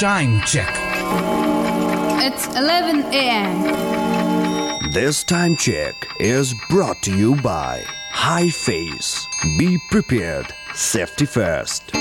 Time check. It's 11 a.m. This time check is brought to you by High Face. Be prepared. Safety first.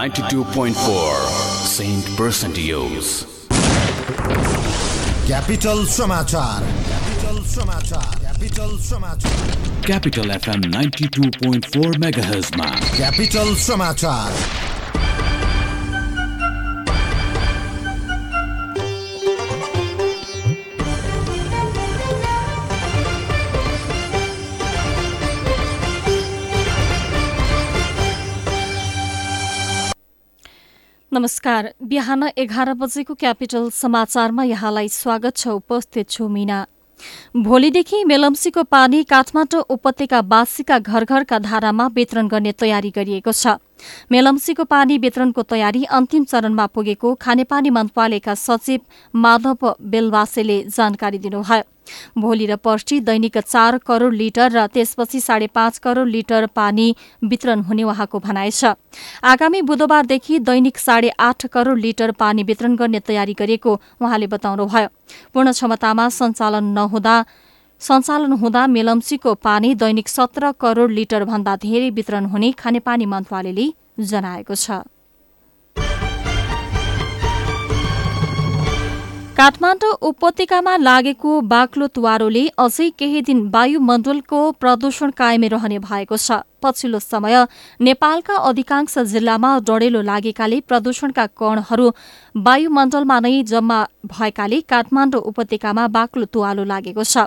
92.4 Saint Percentios. Capital समाचार Capital समाचार Capital समाचार Capital FM 92.4 MHz मा Capital नमस्कार। बिहान एघार बजेको capital समाचारमा यहाँलाई स्वागत छ। उपस्थित छु मिना। भोलिदेखि मेलम्सीको पानी काठमाडौँ उपत्यकावासीका घर घरका धारामा वितरण गर्ने तयारी गरिएको छ। मेलम्सीको पानी वितरणको तयारी अन्तिम चरणमा पुगेको खानेपानी मन्त्रालयका सचिव माधव बेलवासेले जानकारी दिनुभयो। भोलि र पर्सि दैनिक चार करोड़ लिटर र त्यसपछि साढे पाँच करोड़ लिटर पानी वितरण हुने उहाँको भनाइ छ। आगामी बुधबारदेखि दैनिक साढे आठ करोड़ लिटर पानी वितरण गर्ने तयारी गरेको उहाँले बताउनुभयो। पूर्ण क्षमतामा सञ्चालन नहुँदा सञ्चालन हुँदा मेलम्सीको पानी दैनिक सत्र करोड़ लिटर भन्दा धेरै वितरण हुने खानेपानी मन्त्रालयले जनाएको छ। काठमाडौँ उपत्यकामा लागेको बाक्लो तुवारोले अझै केही दिन वायुमण्डलको प्रदूषण कायमै रहने भएको छ। पछिल्लो समय नेपालका अधिकांश जिल्लामा डढेलो लागेकाले प्रदूषणका कणहरू वायुमण्डलमा नै जम्मा भएकाले काठमाडौँ उपत्यकामा बाक्लो तुवालो लागेको छ।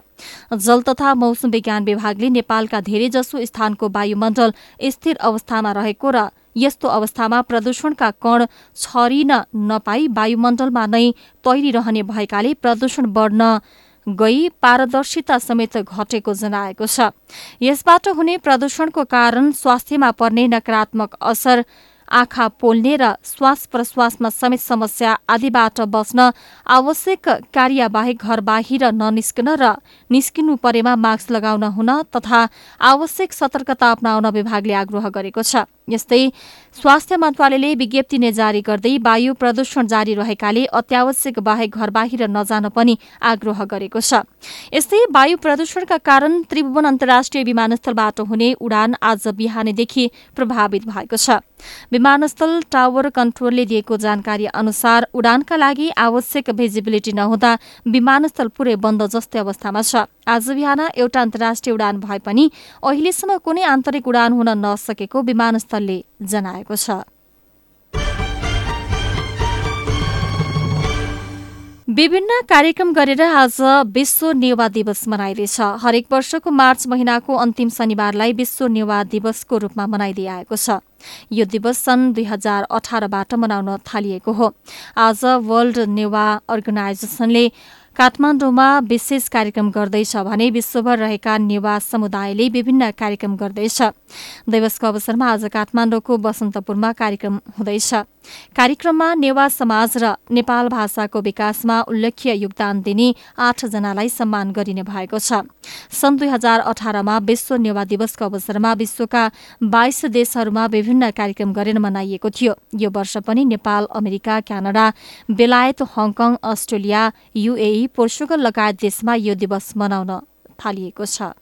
जल तथा मौसम विज्ञान विभागले नेपालका धेरैजसो स्थानको वायुमण्डल स्थिर अवस्थामा रहेको र यस्तो अवस्थामा प्रदूषणका कण छरिन नपाई वायुमण्डलमा नै तैरिरहने भएकाले प्रदूषण बढ्न गई पारदर्शिता समेत घटेको जनाएको छ। यसबाट हुने प्रदूषणको कारण स्वास्थ्यमा पर्ने नकारात्मक असर आँखा पोल्ने र श्वास प्रश्वासमा समेत समस्या आदिबाट बच्न आवश्यक कार्यबाहेक घर बाहिर ननिस्कन र निस्किनु परेमा मास्क लगाउन हुन तथा आवश्यक सतर्कता अप्नाउन विभागले आग्रह गरेको छ। यस्तै स्वास्थ्य मन्त्रालयले विज्ञप्ति नै जारी गर्दै वायु प्रदूषण जारी रहेकाले अत्यावश्यक बाहेक घर बाहिर नजान पनि आग्रह गरेको छ। यस्तै वायु प्रदूषणका कारण त्रिभुवन अन्तर्राष्ट्रिय विमानस्थलबाट हुने उडान आज बिहानैदेखि प्रभावित भएको छ। विमानस्थल टावर कन्ट्रोलले दिएको जानकारी अनुसार उडानका लागि आवश्यक भिजिबिलिटी नहुँदा विमानस्थल पुरै बन्द जस्तै अवस्थामा छ। आज बिहान एउटा अन्तर्राष्ट्रिय उडान भए पनि अहिलेसम्म कुनै आन्तरिक उडान हुन नसकेको विमानस्थलले जनाएको छ। विभिन्न कार्यक्रम गरेर आज विश्व नेवा दिवस मनाइँदैछ। हरेक वर्षको मार्च महिनाको अन्तिम शनिबारलाई विश्व नेवा दिवसको रूपमा मनाइँदै आएको छ। यो दिवस सन् दुई हजार अठारबाट मनाउन थालिएको हो। आज वर्ल्ड नेवा अर्गनाइजेसनले काठमाडौँमा विशेष कार्यक्रम गर्दैछ भने विश्वभर रहेका नेवा समुदायले विभिन्न कार्यक्रम गर्दैछ। दिवसको अवसरमा आज काठमाडौँको बसन्तपुरमा कार्यक्रम हुँदैछ। कार्यक्रममा नेवा समाज र नेपाल भाषाको विकासमा उल्लेख्य योगदान दिने आठजनालाई सम्मान गरिने भएको छ। सन् दुई हजार अठारमा विश्व नेवा दिवसको अवसरमा विश्वका बाइस देशहरूमा विभिन्न कार्यक्रम गरेर मनाइएको थियो। यो वर्ष पनि नेपाल अमेरिका क्यानाडा बेलायत Hong Kong Australia UAE Portugal लगायत देशमा यो दिवस मनाउन थालिएको छ।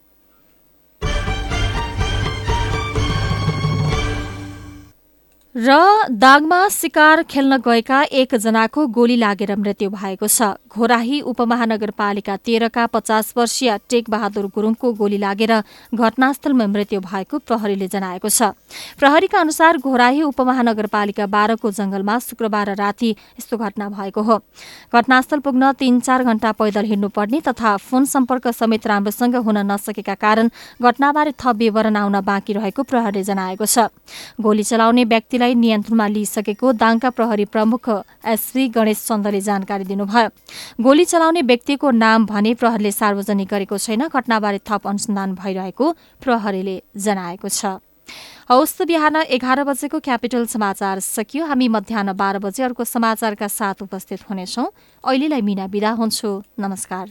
र दागमा शिकार खेल्न गएका एकजनाको गोली लागेर मृत्यु भएको छ। घोराही उपमहानगरपालिका तेह्रका पचास वर्षीय टेक बहादुर गुरूङको गोली लागेर घटनास्थलमा मृत्यु भएको प्रहरीले जनाएको छ। प्रहरीका अनुसार घोराही उपमहानगरपालिका बाह्रको जंगलमा शुक्रबार राति यस्तो घटना भएको हो। घटनास्थल पुग्न तीन चार घण्टा पैदल हिँड्नुपर्ने तथा फोन सम्पर्क समेत राम्रोसँग हुन नसकेका कारण घटनाबारे थप विवरण आउन बाँकी रहेको प्रहरीले जनाएको छ। गोली चलाउने व्यक्तिलाई नियन्त्रणमा लिइसकेको दाङका प्रहरी प्रमुख एसवी गणेश चन्दले जानकारी दिनुभयो। गोली चलाउने व्यक्तिको नाम भने प्रहरीले सार्वजनिक गरेको छैन घटनाबारे थप अनुसन्धान भइरहेको प्रहरीले जनाएको छ। हौस् बिहान एघार बजेको क्यापिटल समाचार सकियो। हामी मध्याह बाह्र बजे अर्को समाचारका साथ उपस्थित हुनेछौ। अहिलेलाई मिना बिदा हुन्छु। नमस्कार।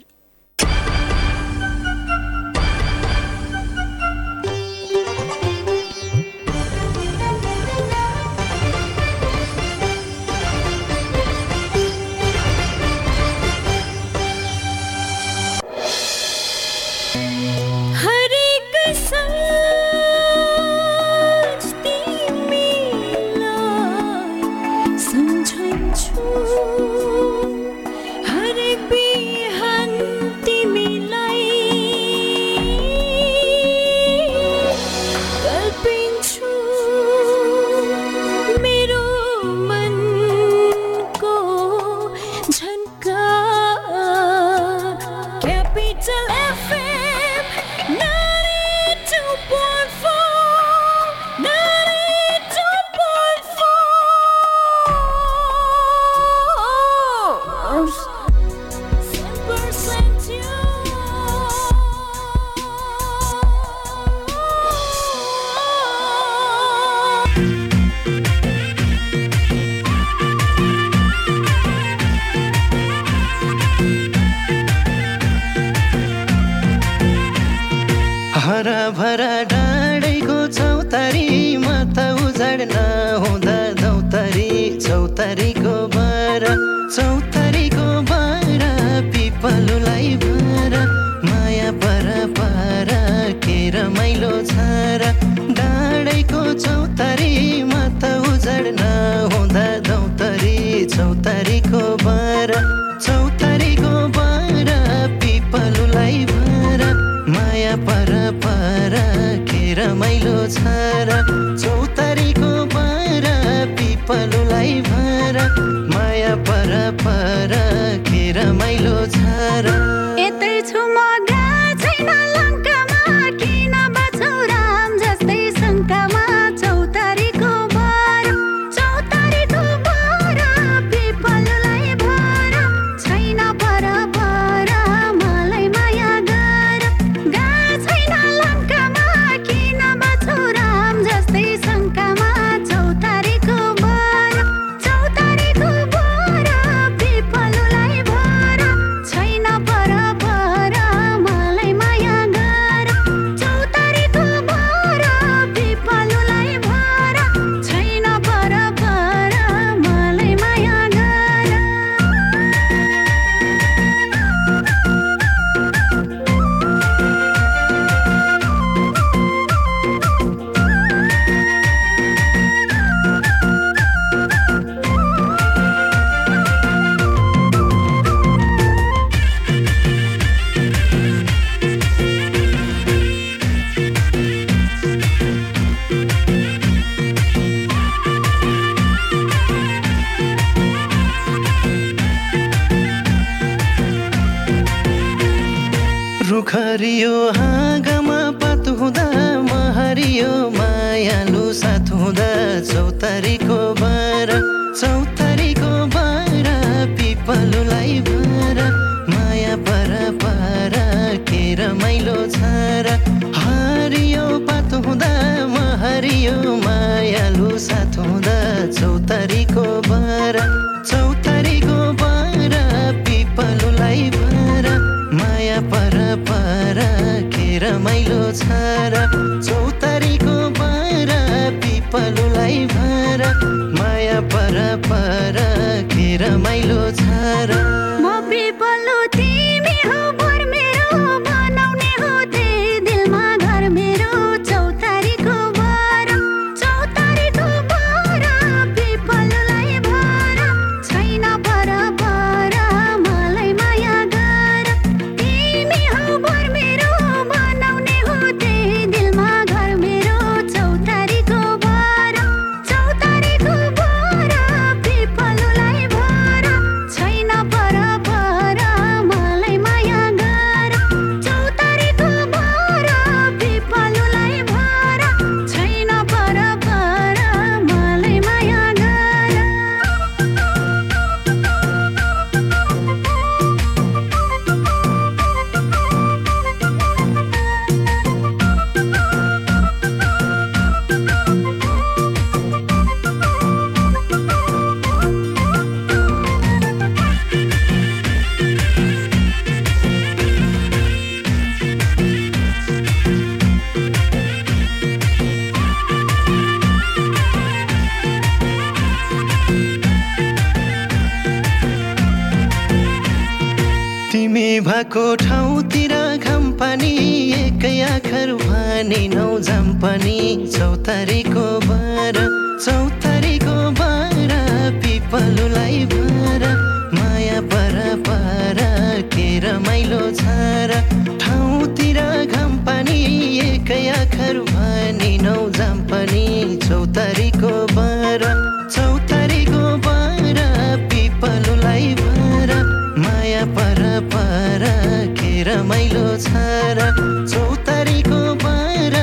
रमाइलो छ र चौतारीको भर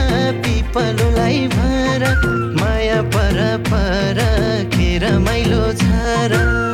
पिपलुलाई भर माया पर पर के रमाइलो छ र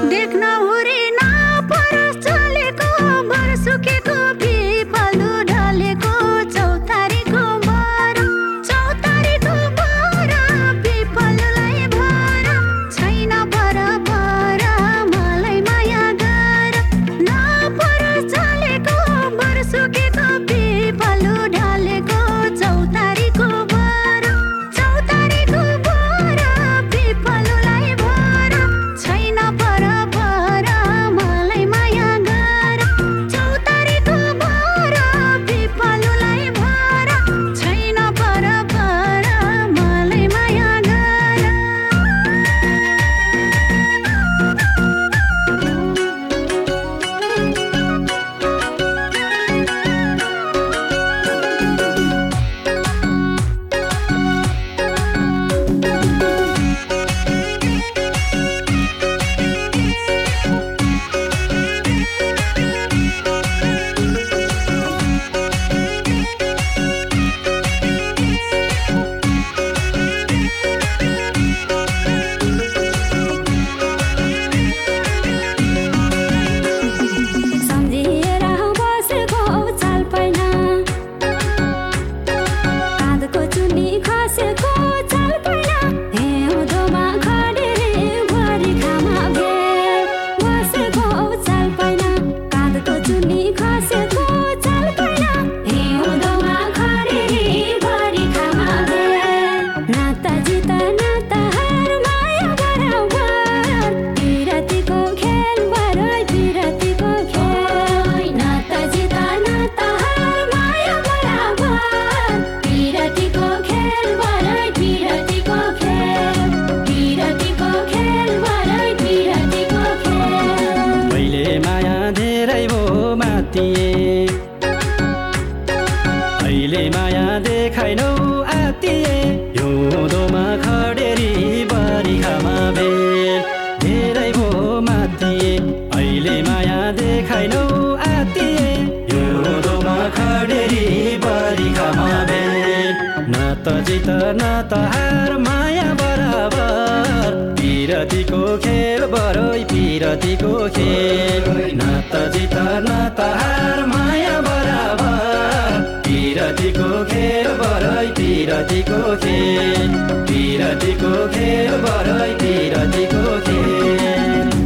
त न त हार माया बराबर। पिरतीको खेल बरो पिरतीको खेल। न त जित न त हार माया बराबर। पिरतीको खेल बरो पिरतीको खेल। पिरतीको खेल बरो पिरतीको खेल।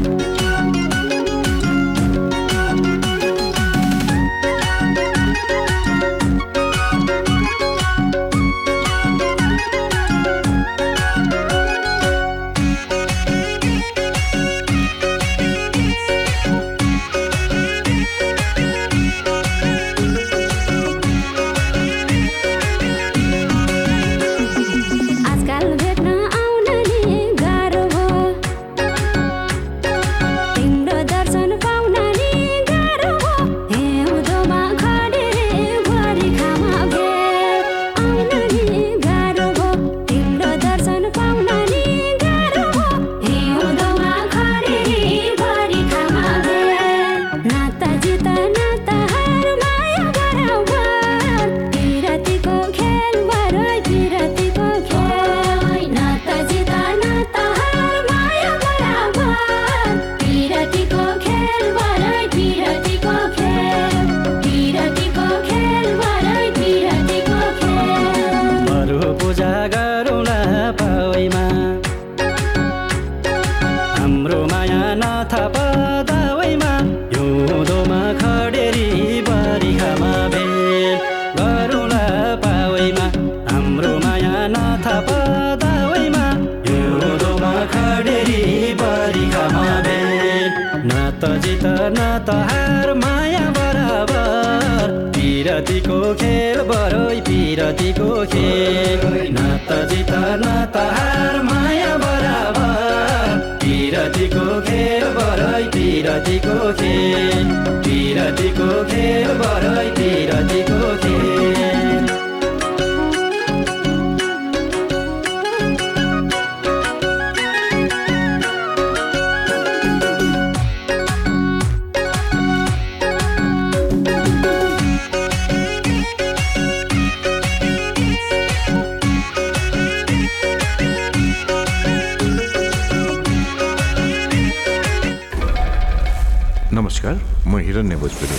नमस्कार म हिरण्य भोजपुरी।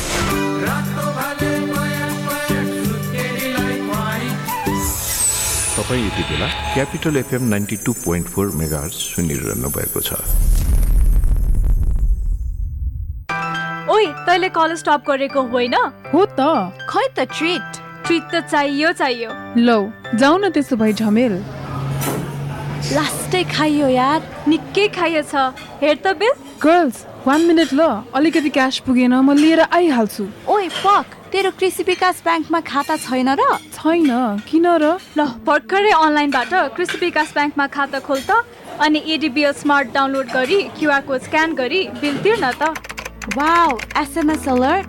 तपाईँ यति बेला Capital FM ninety two point four mega सुनिरहनु भएको छ। ओइ तैँले कलेज टप गरेको होइन? हो त। खै त ट्रिट ट्रिट त चाहियो चाहियो। लौ जाउ न त्यसो भए झमेल। लास्टै खाइयो यार निकै खाइएछ। हेर त बिल। गर्ल्स वान मिनट ल। अलिकति क्यास पुगेन म लिएर आइहाल्छु। ओइ फक तेरो कृषि विकास ब्याङ्कमा खाता छैन र? छैन। किन र? ल भर्खरै अनलाइनबाट कृषि विकास ब्याङ्कमा खाता खोल त। अनि एडिबिएल स्मार्ट डाउनलोड गरी क्युआर कोड स्क्यान गरी बिल तिर्न त। Wow SMS alert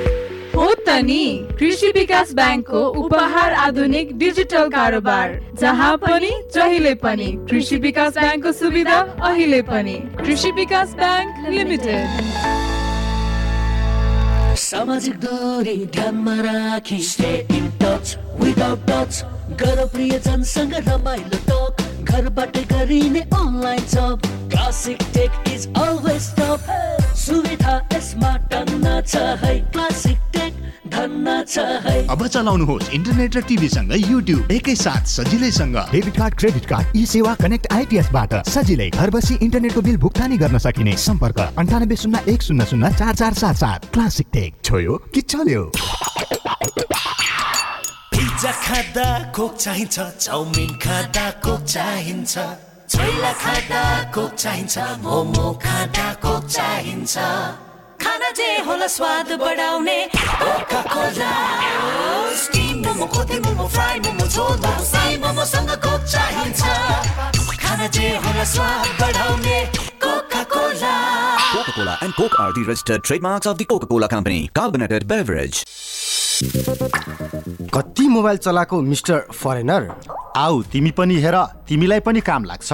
हो त नि कृषि विकास ब्याङ्कको उपहार आधुनिक डिजिटल कारोबार जहाँ पनि जहिले पनि कृषि विकास ब्याङ्कको सुविधा अहिले पनि। कृषि विकास ब्याङ्क लिमिटेड। सामाजिक दूरी ध्यानमा राखी stay in touch without touch गर प्रियजनसँग रमाइलो टक घरबाटै गरिने online job. Classic Tech is always top सुविधा यसमा टन्न छ है। क्लासिक टेक धन्न छ है। अब चलाउनुहोस् इन्टरनेट र टिभीसँग युट्युब एकै साथ सजिलैसँग। Debit card credit card eSewa connect आइपिएसबाट सजिलै घर बसी इन्टरनेटको बिल भुक्तानी गर्न सकिने। सम्पर्क अन्ठानब्बे शून्य एक शून्य शून्य चार चार सात सात। क्लासिक टेक छोयो कि चल्यो? पिज्जा खाँदा कोक चाहिन्छ। चाउमिन खाँदा कोक चाहिन्छ। छोइला खाँदा कोक चाहिन्छ। मोमो खाँदा कोक चाहिन्छ। खाना जे होला स्वाद बढाउने। Coca-Cola and Coke are the registered trademarks of the Coca-Cola Company. Carbonated beverage. कति मोबाइल चलाएको मिस्टर फरेनर? आऊ तिमी पनि हेर तिमीलाई पनि काम लाग्छ।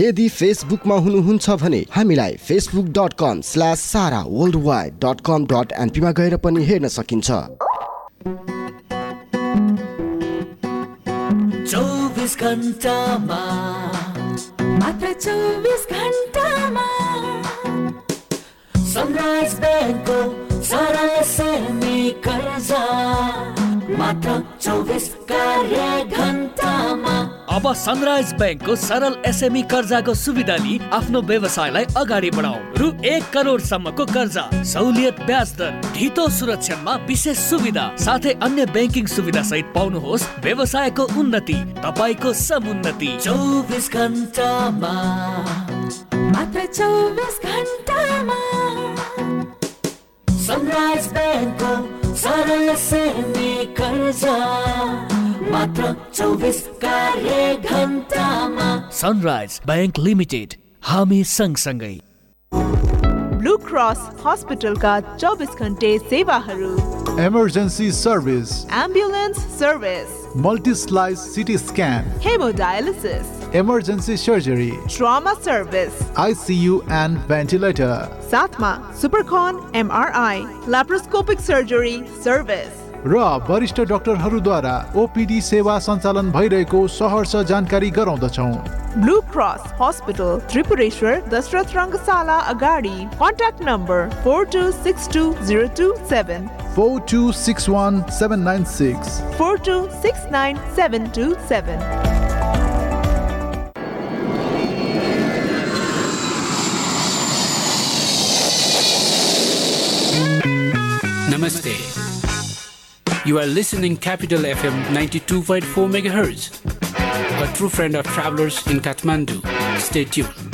यदि फेसबुकमा हुनुहुन्छ भने हामीलाई facebook dot com slash Sara world wide dot com dot एनपीमा गएर पनि हेर्न सकिन्छ। चौबिस घन्टामा। मात्र चौबिस घन्टामा। सनराइज ब्याङ्कको सारा सेमी कर्जा। अब सनराइज ब्याङ्कको सरल एसएमई कर्जाको सुविधा लिई आफ्नो व्यवसायलाई अगाडि बढाउ रु एक करोडसम्मको कर्जा सहुलियत ब्याज दर ढितो सुरक्षामा विशेष सुविधा साथै अन्य ब्याङ्किङ सुविधा सहित पाउनुहोस् व्यवसायको उन्नति तपाईँको समुन्नति चौबिस घन्टामा मात्र चौबिस घन्टामा सनराइज ब्याङ्कको सरल सेमी कर्जा। मात्र चौबिस कार्य घन्टामा सनराइज ब्याङ्क लिमिटेड हामी सँगसँगै। ब्लू क्रस हस्पिटलका चौबिस घन्टे सेवाहरू। Emergency service ambulance service multi slice CT scan hemodialysis emergency surgery trauma service ICU and ventilator साथमा सुपरकन एमआरआई ल्याप्रोस्कोपिक सर्जरी सर्भिस र वरिष्ठ डाक्टरहरूद्वारा ओपिडी सेवा सञ्चालन भइरहेको सहर्ष जानकारी गराउँदछौ blue cross hospital Tripureshwar Dasharath Rangasala अगाडि contact number four two six two zero two seven four two six one seven nine six four two six nine seven two seven Namaste. You are listening Capital FM 92.4 MHz, a true friend of travelers in Kathmandu. Stay tuned.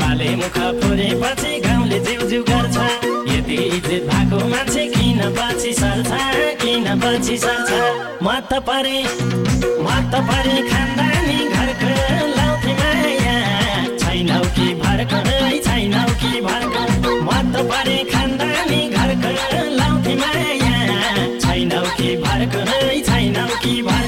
बाले मुख फोरेपछि गाउँले जिउजिउ गर्छ। यति इज्जत भएको मान्छे किन पछि सर्छ? किन पछि सर्छ? म त परे म त परे खानदानी घरको लाउथी माया छैनौ कि भर्को है छैनौ कि भर्को म त परे खानदानी घरको लाउथी माया छैनौ कि भर्को है छैनौ कि भर्को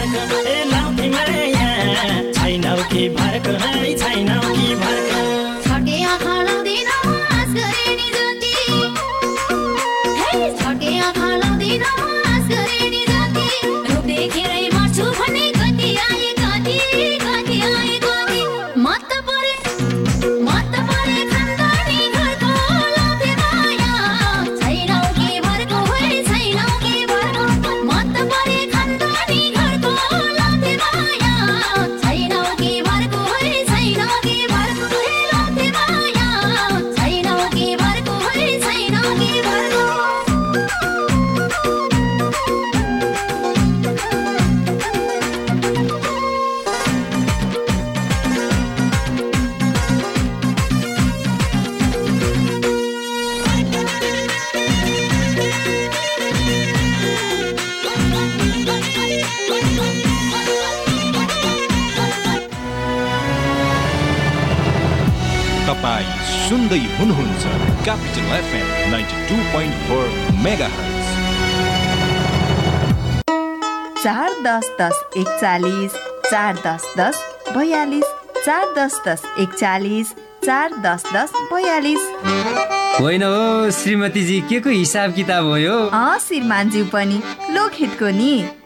सुन्दै हुनुहुन्छ capital FM ninety two point four mega चार दस दस एकचालिस चार दस दस बयालिस चार दस दस एकचालिस चार दस दस बयालिस। होइन हो श्रीमतीजी के को हिसाब किताब हो यो? अँ श्रीमानज्यू पनि लोकहितको नि।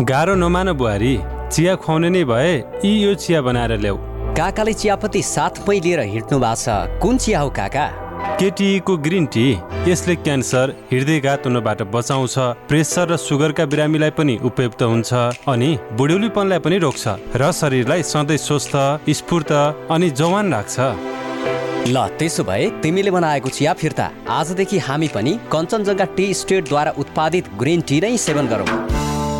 गाह्रो नमान बुहारी चिया खुवाउने नै भए यी यो चिया बनाएर ल्याऊ। काकाले चियापत्ती साथमै लिएर हिँड्नु भएको छ। कुन चिया हो काका? केटीको ग्रिन टी यसले क्यान्सर हृदयघात हुनबाट बचाउँछ प्रेसर र सुगरका बिरामीलाई पनि उपयुक्त हुन्छ अनि बुढ्यौलीपनलाई पनि रोक्छ र शरीरलाई सधैँ स्वस्थ स्फूर्त अनि जवान राख्छ। ल त्यसो भए तिमीले बनाएको चिया फिर्ता। आजदेखि हामी पनि कञ्चनजङ्घा टी स्टेटद्वारा उत्पादित ग्रिन टी नै सेवन गरौँ।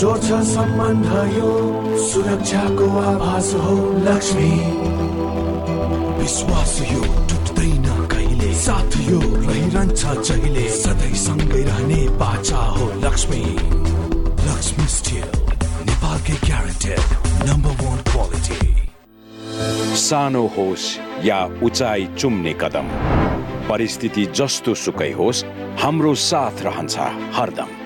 जोड्छ सम्बन्ध यो सुरक्षाको आभास हो लक्ष्मी। विश्वास यो टुट्दैन कहिले? साथ यो रहिरहन्छ जहिले? सधैँ सँगै रहने बाचा हो लक्ष्मी। लक्ष्मी स्टिल नेपालकै ग्यारेन्टेड नम्बर वान क्वालिटी सानो होस् या उचाइ चुम्ने कदम। परिस्थिति जस्तो सुकै होस् हाम्रो साथ रहन्छ हरदम।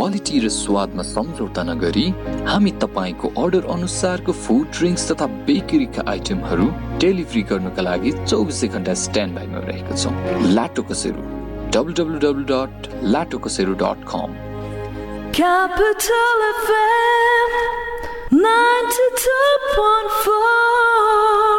क्वालिटी र स्वादमा सम्झौता नगरी हामी तपाईँको अर्डर अनुसारको फुड ड्रिङ्क्स तथा बेकरीका आइटमहरू डेलिभरी गर्नुका लागि चौबिसै घन्टा स्ट्यान्ड बाईमा रहेका छौँ। Lato Kasero. Dot Lato Kasero dot Capital FM 92.4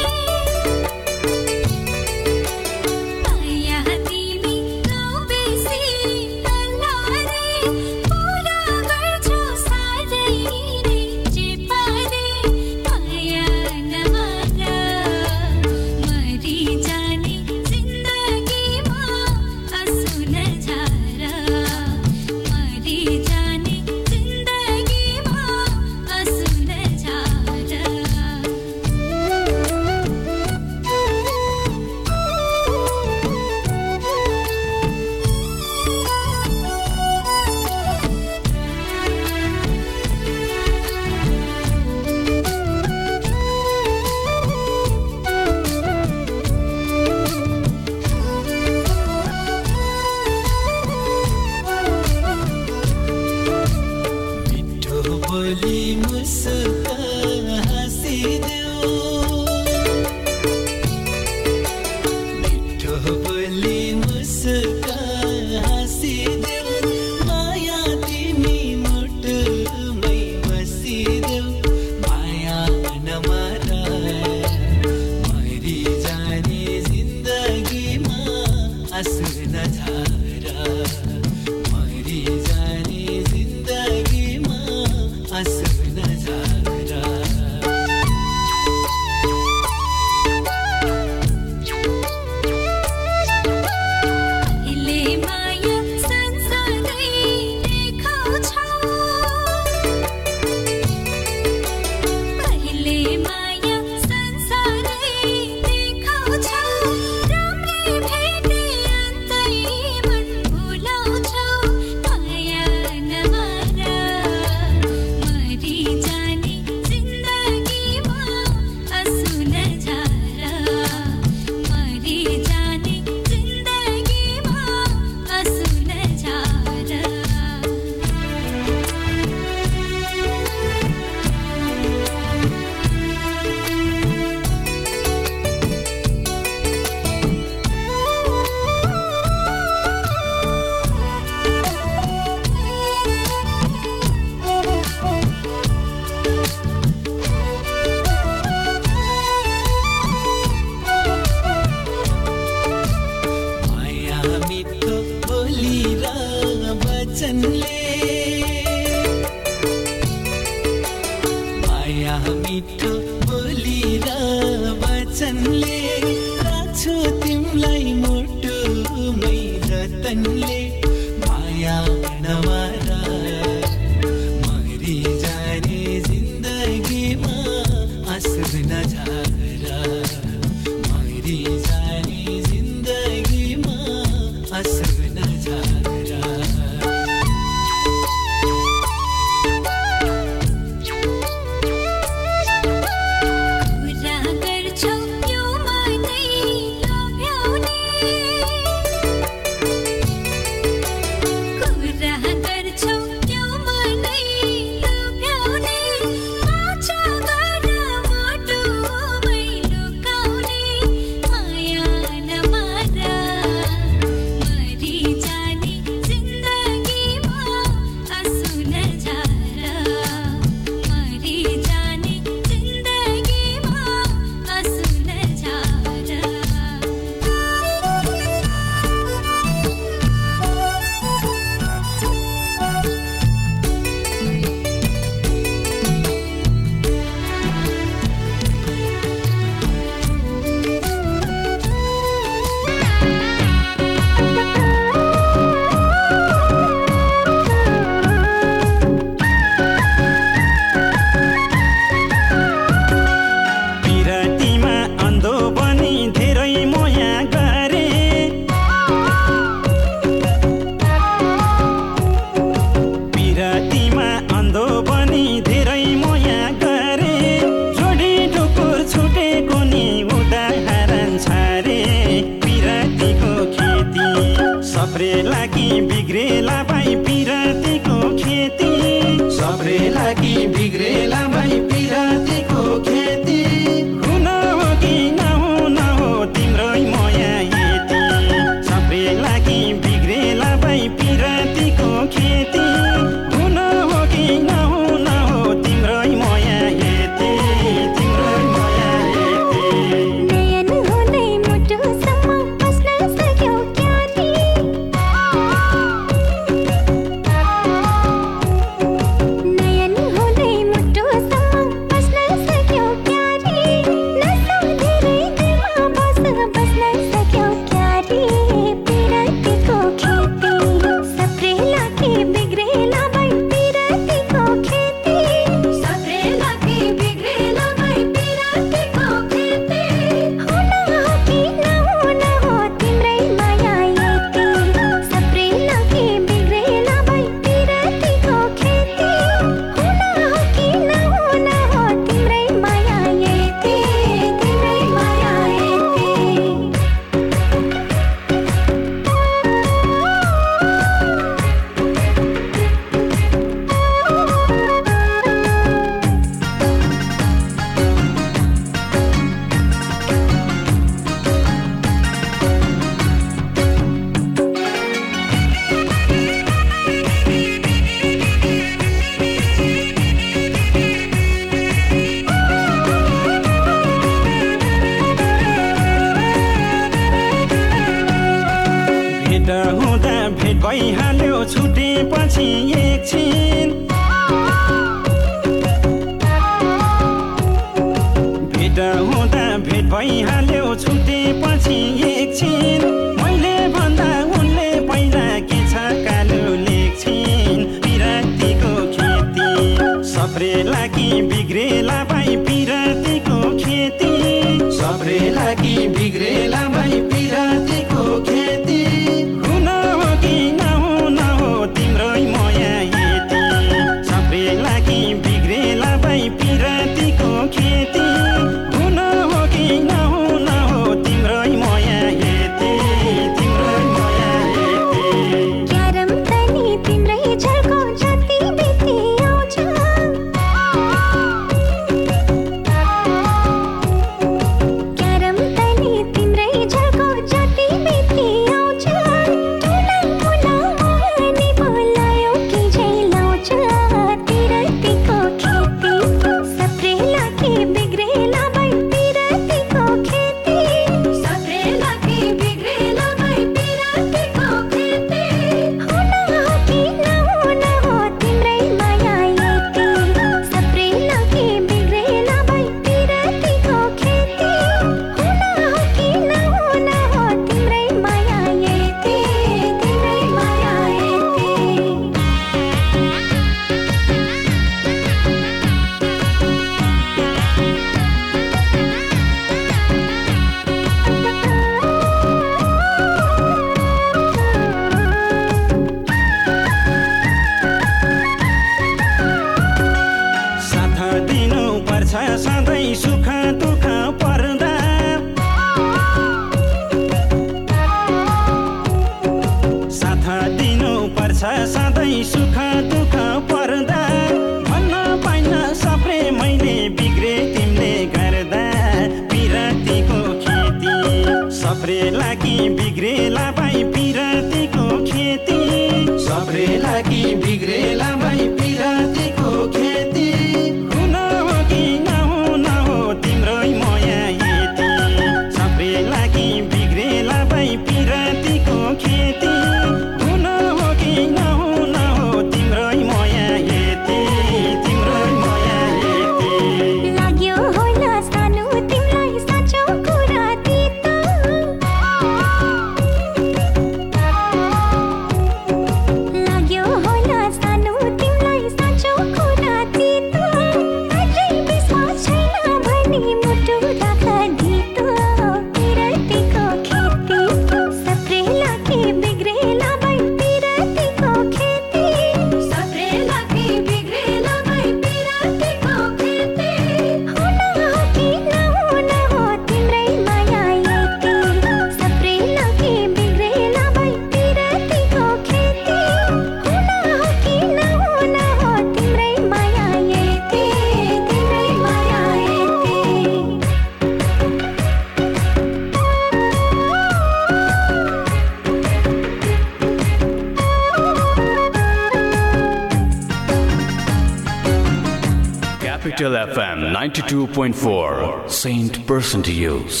92.4 Saint Person to use.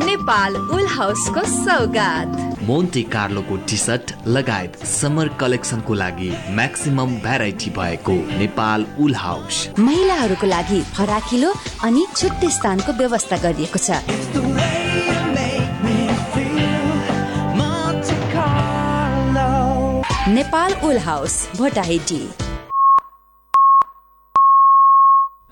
Nepal wool हाउसको सौगात। मोन्टे कार्लोको टी सर्ट लगायत समर कलेक्सनको लागि म्याक्सिमम भेराइटी भएको नेपाल उल हाउस। महिलाहरूको लागि फराकिलो अनि छुट्टै स्थानको व्यवस्था गरिएको छ। Nepal wool house Bhotahiti.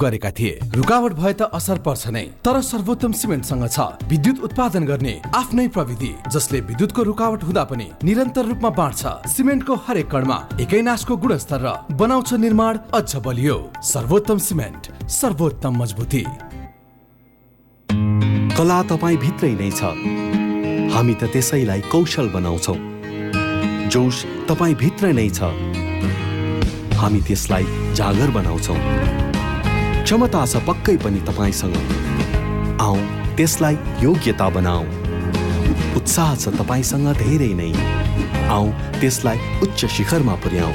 गरेका थिए। रुकावट भए त असर पर्छ नै तर सर्वोत्तम सिमेन्टसँग छ। विद्युत उत्पादन गर्ने आफ्नै प्रविधि जसले विद्युतको रुकावट हुँदा पनि निरन्तर रूपमा बाँड्छ। सिमेन्टको हरेक कणमा एकै नासको गुणस्तर र बनाउँछ निर्माण अझ बलियो। सर्वोत्तम सिमेन्ट सर्वोत्तम मजबुती। कला तपाईँ भित्रै नै छ। हामी त त्यसैलाई कौशल बनाउँछौ। जोस तपाईँ भित्र नै छ। हामी त्यसलाई जागर बनाउँछौ। क्षमता छ पक्कै पनि तपाईँसँग आऊ त्यसलाई योग्यता बनाऊ। उत्साह छ तपाईँसँग धेरै नै। आऊ त्यसलाई उच्च शिखरमा पुर्याऊ।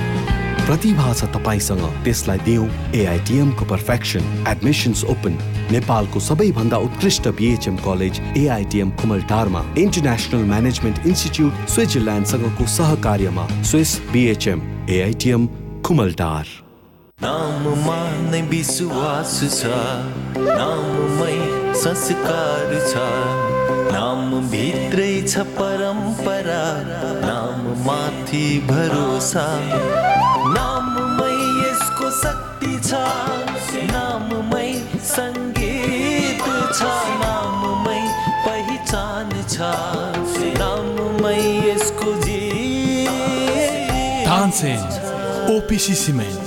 प्रतिभा छ तपाईँसँग त्यसलाई दिउँ एआइटिएमको पर्फेक्सन एडमिसन्स ओपन नेपालको सबैभन्दा उत्कृष्ट बिएचएम कलेज एआइटिएम कुमलटारमा इन्टरनेसनल म्यानेजमेन्ट इन्स्टिच्युट स्विजरल्यान्डसँगको सहकार्यमा। स्विस बिएचएम एआइटिएम कुमलटार नाममा नै विश्वास छ। नाममै संस्कार छ। नाम भित्रै छ परम्परा। नाम माथि भरोसा। नाममै यसको शक्ति छ। नाममै सङ्गीत छ। नाममै पहिचान छ। नाममै यसको जी Tansen OPC cement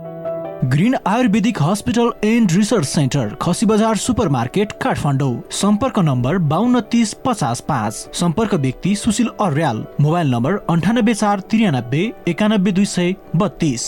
Green ayurvedic hospital and research centre Khasi Bazar super market Kathmandu. सम्पर्क नम्बर बाहन्न तिस पचास पाँच। सम्पर्क व्यक्ति सुशील अर्याल। मोबाइल नम्बर अन्ठानब्बे चार त्रियानब्बे एकानब्बे दुई सय बत्तिस।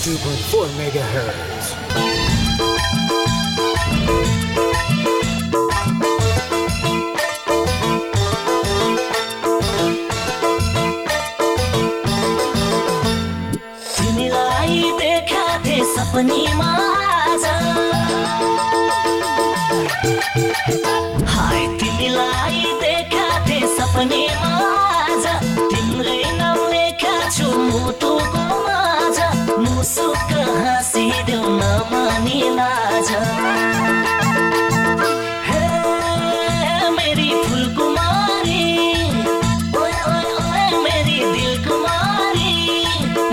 Ninety-two point four megahertz. तिमीलाई देखा मुसुक हाँसिदेऊ नमानी लाज मेरी फुलकुमारी ओए ओए ओए मेरी दिलकुमारी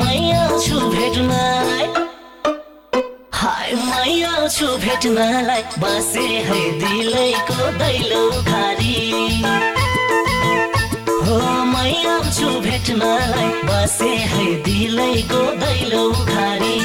मै आउँछु भेट्नलाई हाय मै आउँछु भेट्नलाई बसे है दिलैको दैलो खारी भेट्नलाई बसे है दिलैको दैलो खारी